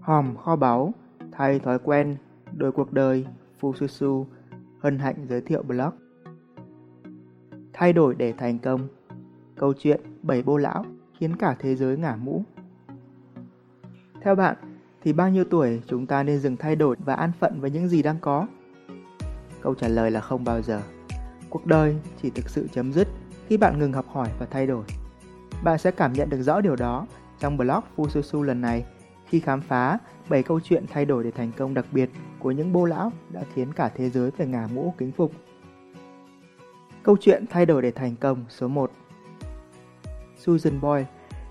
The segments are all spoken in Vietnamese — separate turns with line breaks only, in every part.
Hòm kho báu, thay thói quen, đổi cuộc đời, Fususu, hân hạnh giới thiệu blog. Thay đổi để thành công Câu chuyện bảy bô lão khiến cả thế giới ngả mũ. Theo bạn, thì bao nhiêu tuổi chúng ta nên dừng thay đổi và an phận với những gì đang có? Câu trả lời là không bao giờ. Cuộc đời chỉ thực sự chấm dứt khi bạn ngừng học hỏi và thay đổi. Bạn sẽ cảm nhận được rõ điều đó trong blog Fususu lần này khi khám phá 7 câu chuyện thay đổi để thành công đặc biệt của những bô lão đã khiến cả thế giới phải ngả mũ kính phục. Câu chuyện thay đổi để thành công số 1 Susan Boyle,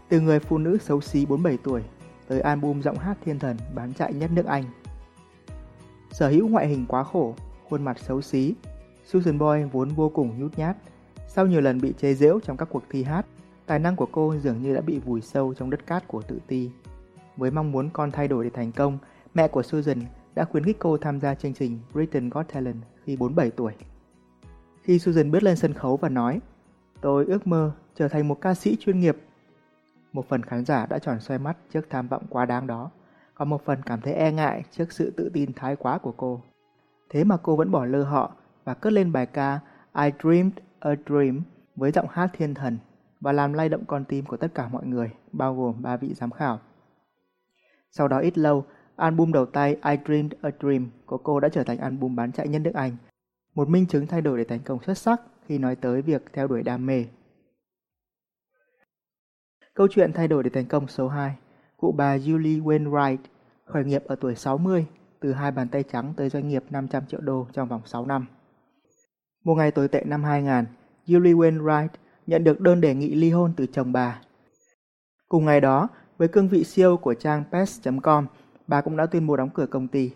từ người phụ nữ xấu xí 47 tuổi tới album giọng hát thiên thần bán chạy nhất nước Anh. Sở hữu ngoại hình quá khổ, khuôn mặt xấu xí, Susan Boyle vốn vô cùng nhút nhát. Sau nhiều lần bị chế giễu trong các cuộc thi hát, tài năng của cô dường như đã bị vùi sâu trong đất cát của tự ti. Với mong muốn con thay đổi để thành công, mẹ của Susan đã khuyến khích cô tham gia chương trình Britain Got Talent khi 47 tuổi. Khi Susan bước lên sân khấu và nói, tôi ước mơ trở thành một ca sĩ chuyên nghiệp. Một phần khán giả đã tròn xoay mắt trước tham vọng quá đáng đó, còn một phần cảm thấy e ngại trước sự tự tin thái quá của cô. Thế mà cô vẫn bỏ lơ họ và cất lên bài ca I Dreamed a Dream với giọng hát thiên thần và làm lay động con tim của tất cả mọi người, bao gồm ba vị giám khảo. Sau đó ít lâu, album đầu tay I Dreamed a Dream của cô đã trở thành album bán chạy nhất nước Anh, một minh chứng thay đổi để thành công xuất sắc khi nói tới việc theo đuổi đam mê. Câu chuyện thay đổi để thành công số 2 Cụ bà Julie Wainwright khởi nghiệp ở tuổi 60 từ hai bàn tay trắng tới doanh nghiệp 500 triệu đô trong vòng 6 năm. Một ngày tồi tệ năm 2000, Julie Wainwright nhận được đơn đề nghị ly hôn từ chồng bà. Cùng ngày đó, với cương vị CEO của trang Pest.com, bà cũng đã tuyên bố đóng cửa công ty.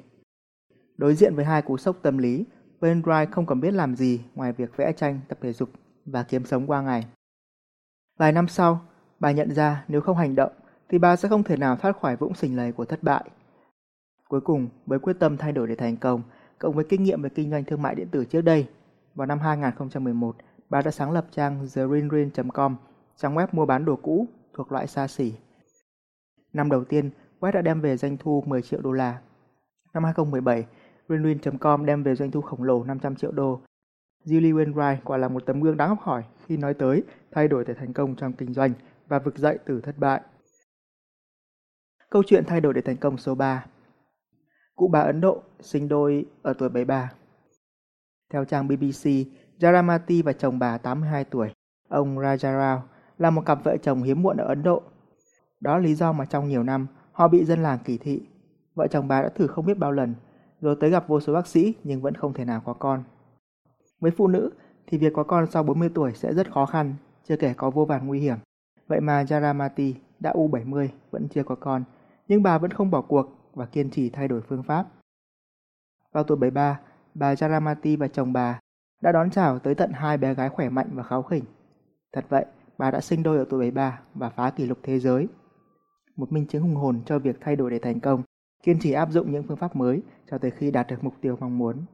Đối diện với hai cú sốc tâm lý, Wainwright không còn biết làm gì ngoài việc vẽ tranh, tập thể dục và kiếm sống qua ngày. Vài năm sau, bà nhận ra nếu không hành động thì bà sẽ không thể nào thoát khỏi vũng sình lầy của thất bại. Cuối cùng, với quyết tâm thay đổi để thành công, cộng với kinh nghiệm về kinh doanh thương mại điện tử trước đây, vào năm 2011, bà đã sáng lập trang therinrin.com, trang web mua bán đồ cũ thuộc loại xa xỉ. Năm đầu tiên, web đã đem về doanh thu 10 triệu đô la. Năm 2017, Winwin.com đem về doanh thu khổng lồ 500 triệu đô. Julie Wainwright quả là một tấm gương đáng học hỏi khi nói tới thay đổi để thành công trong kinh doanh và vực dậy từ thất bại. Câu chuyện thay đổi để thành công số 3 Cụ bà Ấn Độ sinh đôi ở tuổi 73 Theo trang BBC, Jaramati và chồng bà 82 tuổi, ông Rajarao, là một cặp vợ chồng hiếm muộn ở Ấn Độ. Đó là lý do mà trong nhiều năm họ bị dân làng kỳ thị. Vợ chồng bà đã thử không biết bao lần, rồi tới gặp vô số bác sĩ nhưng vẫn không thể nào có con. Với phụ nữ thì việc có con sau 40 tuổi sẽ rất khó khăn, chưa kể có vô vàn nguy hiểm. Vậy mà Jaramati đã U70 vẫn chưa có con, nhưng bà vẫn không bỏ cuộc và kiên trì thay đổi phương pháp. Vào tuổi 73, bà Jaramati và chồng bà đã đón chào tới tận hai bé gái khỏe mạnh và kháu khỉnh. Thật vậy, bà đã sinh đôi ở tuổi 73 và phá kỷ lục thế giới. Một minh chứng hùng hồn cho việc thay đổi để thành công, kiên trì áp dụng những phương pháp mới cho tới khi đạt được mục tiêu mong muốn.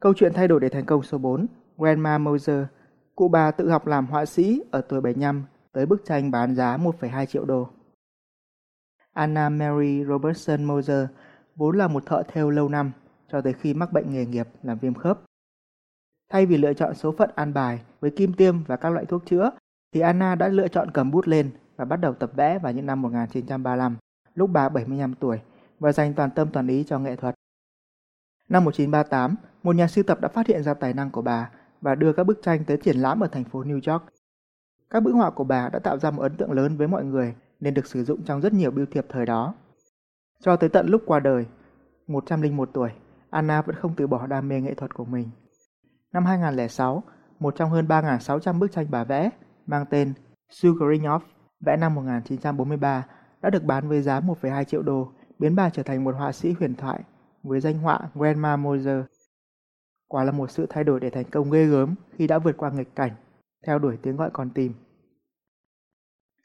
Câu chuyện thay đổi để thành công số 4, Grandma Moser, cụ bà tự học làm họa sĩ ở tuổi 75 tới bức tranh bán giá 1,2 triệu đô. Anna Mary Robertson Moser vốn là một thợ thêu lâu năm cho tới khi mắc bệnh nghề nghiệp làm viêm khớp. Thay vì lựa chọn số phận an bài với kim tiêm và các loại thuốc chữa, thì Anna đã lựa chọn cầm bút lên và bắt đầu tập vẽ vào những năm 1935, lúc bà 75 tuổi, và dành toàn tâm toàn ý cho nghệ thuật. Năm 1938, một nhà sưu tập đã phát hiện ra tài năng của bà và đưa các bức tranh tới triển lãm ở thành phố New York. Các bức họa của bà đã tạo ra một ấn tượng lớn với mọi người nên được sử dụng trong rất nhiều bưu thiệp thời đó. Cho tới tận lúc qua đời, 101 tuổi, Anna vẫn không từ bỏ đam mê nghệ thuật của mình. Năm 2006, một trong hơn 3.600 bức tranh bà vẽ, mang tên Sugaring Off, vẽ năm 1943, đã được bán với giá 1,2 triệu đô, biến bà trở thành một họa sĩ huyền thoại với danh họa Grandma Moser. Quả là một sự thay đổi để thành công ghê gớm khi đã vượt qua nghịch cảnh, theo đuổi tiếng gọi còn tìm.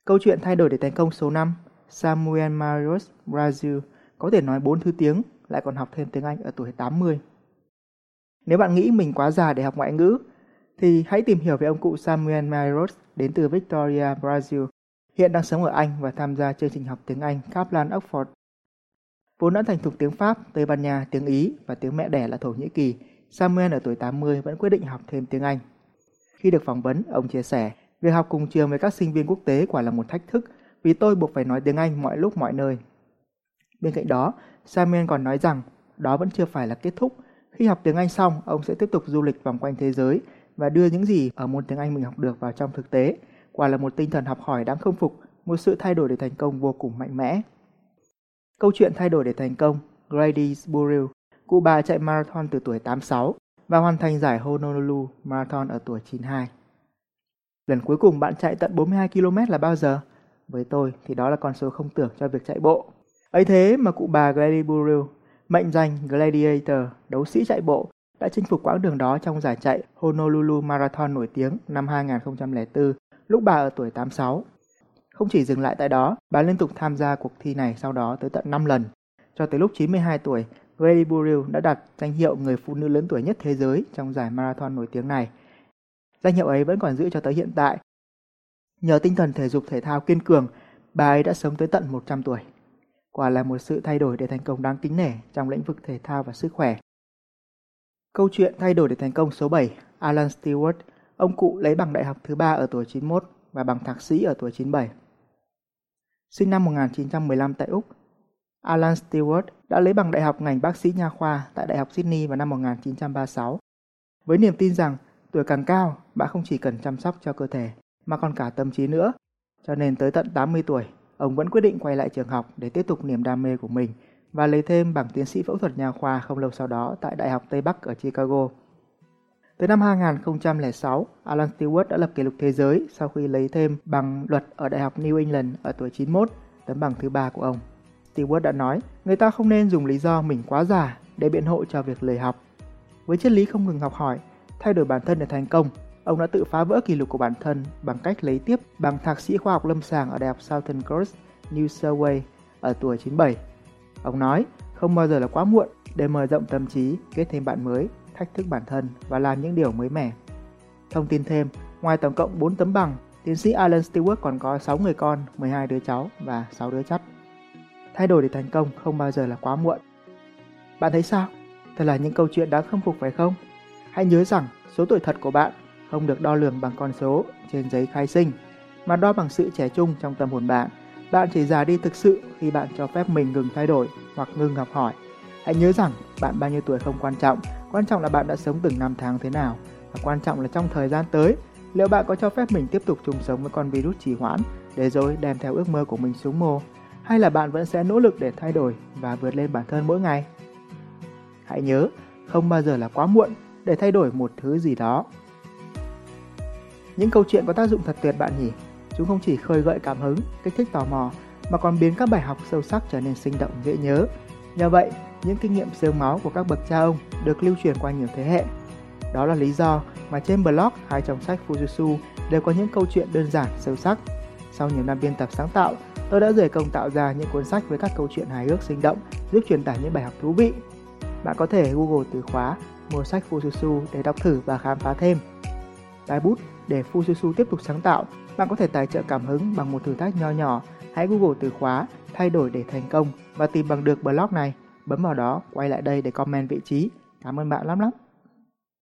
Câu chuyện thay đổi để thành công số 5, Samuel Marius Brazil có thể nói 4 thứ tiếng, lại còn học thêm tiếng Anh ở tuổi 80. Nếu bạn nghĩ mình quá già để học ngoại ngữ, thì hãy tìm hiểu về ông cụ Samuel Marius đến từ Victoria, Brazil, hiện đang sống ở Anh và tham gia chương trình học tiếng Anh Kaplan Oxford. Vốn đã thành thục tiếng Pháp, Tây Ban Nha, tiếng Ý và tiếng mẹ đẻ là Thổ Nhĩ Kỳ, Samuel ở tuổi 80 vẫn quyết định học thêm tiếng Anh. Khi được phỏng vấn, ông chia sẻ, việc học cùng trường với các sinh viên quốc tế quả là một thách thức vì tôi buộc phải nói tiếng Anh mọi lúc mọi nơi. Bên cạnh đó, Samuel còn nói rằng đó vẫn chưa phải là kết thúc. Khi học tiếng Anh xong, ông sẽ tiếp tục du lịch vòng quanh thế giới và đưa những gì ở môn tiếng Anh mình học được vào trong thực tế. Quả là một tinh thần học hỏi đáng khâm phục, một sự thay đổi để thành công vô cùng mạnh mẽ. Câu chuyện thay đổi để thành công, Grady Burrell, cụ bà chạy marathon từ tuổi 86 và hoàn thành giải Honolulu Marathon ở tuổi 92. Lần cuối cùng bạn chạy tận 42 km là bao giờ? Với tôi thì đó là con số không tưởng cho việc chạy bộ. ấy thế mà cụ bà Grady Burrell, mệnh danh Gladiator, đấu sĩ chạy bộ, đã chinh phục quãng đường đó trong giải chạy Honolulu Marathon nổi tiếng năm 2004 lúc bà ở tuổi 86. Không chỉ dừng lại tại đó, bà liên tục tham gia cuộc thi này sau đó tới tận 5 lần. Cho tới lúc 92 tuổi, Grady Burrell đã đạt danh hiệu người phụ nữ lớn tuổi nhất thế giới trong giải marathon nổi tiếng này. Danh hiệu ấy vẫn còn giữ cho tới hiện tại. Nhờ tinh thần thể dục thể thao kiên cường, bà ấy đã sống tới tận 100 tuổi. Quả là một sự thay đổi để thành công đáng kính nể trong lĩnh vực thể thao và sức khỏe. Câu chuyện thay đổi để thành công số 7, Alan Stewart, ông cụ lấy bằng đại học thứ ba ở tuổi 91 và bằng thạc sĩ ở tuổi 97. Sinh năm 1915 tại Úc, Alan Stewart đã lấy bằng đại học ngành bác sĩ nha khoa tại Đại học Sydney vào năm 1936. Với niềm tin rằng tuổi càng cao, bạn không chỉ cần chăm sóc cho cơ thể mà còn cả tâm trí nữa. Cho nên tới tận 80 tuổi, ông vẫn quyết định quay lại trường học để tiếp tục niềm đam mê của mình và lấy thêm bằng tiến sĩ phẫu thuật nha khoa không lâu sau đó tại Đại học Tây Bắc ở Chicago. Tới năm 2006, Alan Stewart đã lập kỷ lục thế giới sau khi lấy thêm bằng luật ở Đại học New England ở tuổi 91, tấm bằng thứ ba của ông. Stewart đã nói, người ta không nên dùng lý do mình quá già để biện hộ cho việc lười học. Với triết lý không ngừng học hỏi, thay đổi bản thân để thành công, ông đã tự phá vỡ kỷ lục của bản thân bằng cách lấy tiếp bằng thạc sĩ khoa học lâm sàng ở Đại học Southern Cross, New South Wales ở tuổi 97. Ông nói, không bao giờ là quá muộn để mở rộng tâm trí, kết thêm bạn mới, thách thức bản thân và làm những điều mới mẻ. Thông tin thêm, ngoài tổng cộng 4 tấm bằng, tiến sĩ Alan Stewart còn có 6 người con, 12 đứa cháu và 6 đứa chắt. Thay đổi để thành công không bao giờ là quá muộn. Bạn thấy sao? Thật là những câu chuyện đáng khâm phục phải không? Hãy nhớ rằng số tuổi thật của bạn không được đo lường bằng con số trên giấy khai sinh, mà đo bằng sự trẻ trung trong tâm hồn bạn. Bạn chỉ già đi thực sự khi bạn cho phép mình ngừng thay đổi hoặc ngừng học hỏi. Hãy nhớ rằng bạn bao nhiêu tuổi không quan trọng, quan trọng là bạn đã sống từng năm tháng thế nào. Và quan trọng là trong thời gian tới, liệu bạn có cho phép mình tiếp tục chung sống với con virus trì hoãn để rồi đem theo ước mơ của mình xuống mồ hay là bạn vẫn sẽ nỗ lực để thay đổi và vượt lên bản thân mỗi ngày? Hãy nhớ, không bao giờ là quá muộn để thay đổi một thứ gì đó. Những câu chuyện có tác dụng thật tuyệt bạn nhỉ? Chúng không chỉ khơi gợi cảm hứng, kích thích tò mò, mà còn biến các bài học sâu sắc trở nên sinh động dễ nhớ. Nhờ vậy, những kinh nghiệm sương máu của các bậc cha ông được lưu truyền qua nhiều thế hệ. Đó là lý do mà trên blog hai trong sách Fujitsu đều có những câu chuyện đơn giản, sâu sắc. Sau nhiều năm biên tập sáng tạo, Tôi đã dày công tạo ra những cuốn sách với các câu chuyện hài hước sinh động, giúp truyền tải những bài học thú vị. Bạn có thể Google từ khóa mua sách Fujitsu để đọc thử và khám phá thêm. Tái bút để Fujitsu tiếp tục sáng tạo, bạn có thể tài trợ cảm hứng bằng một thử thách nho nhỏ. Hãy Google từ khóa thay đổi để thành công và tìm bằng được blog này. Bấm vào đó, quay lại đây để comment vị trí. Cảm ơn bạn lắm lắm.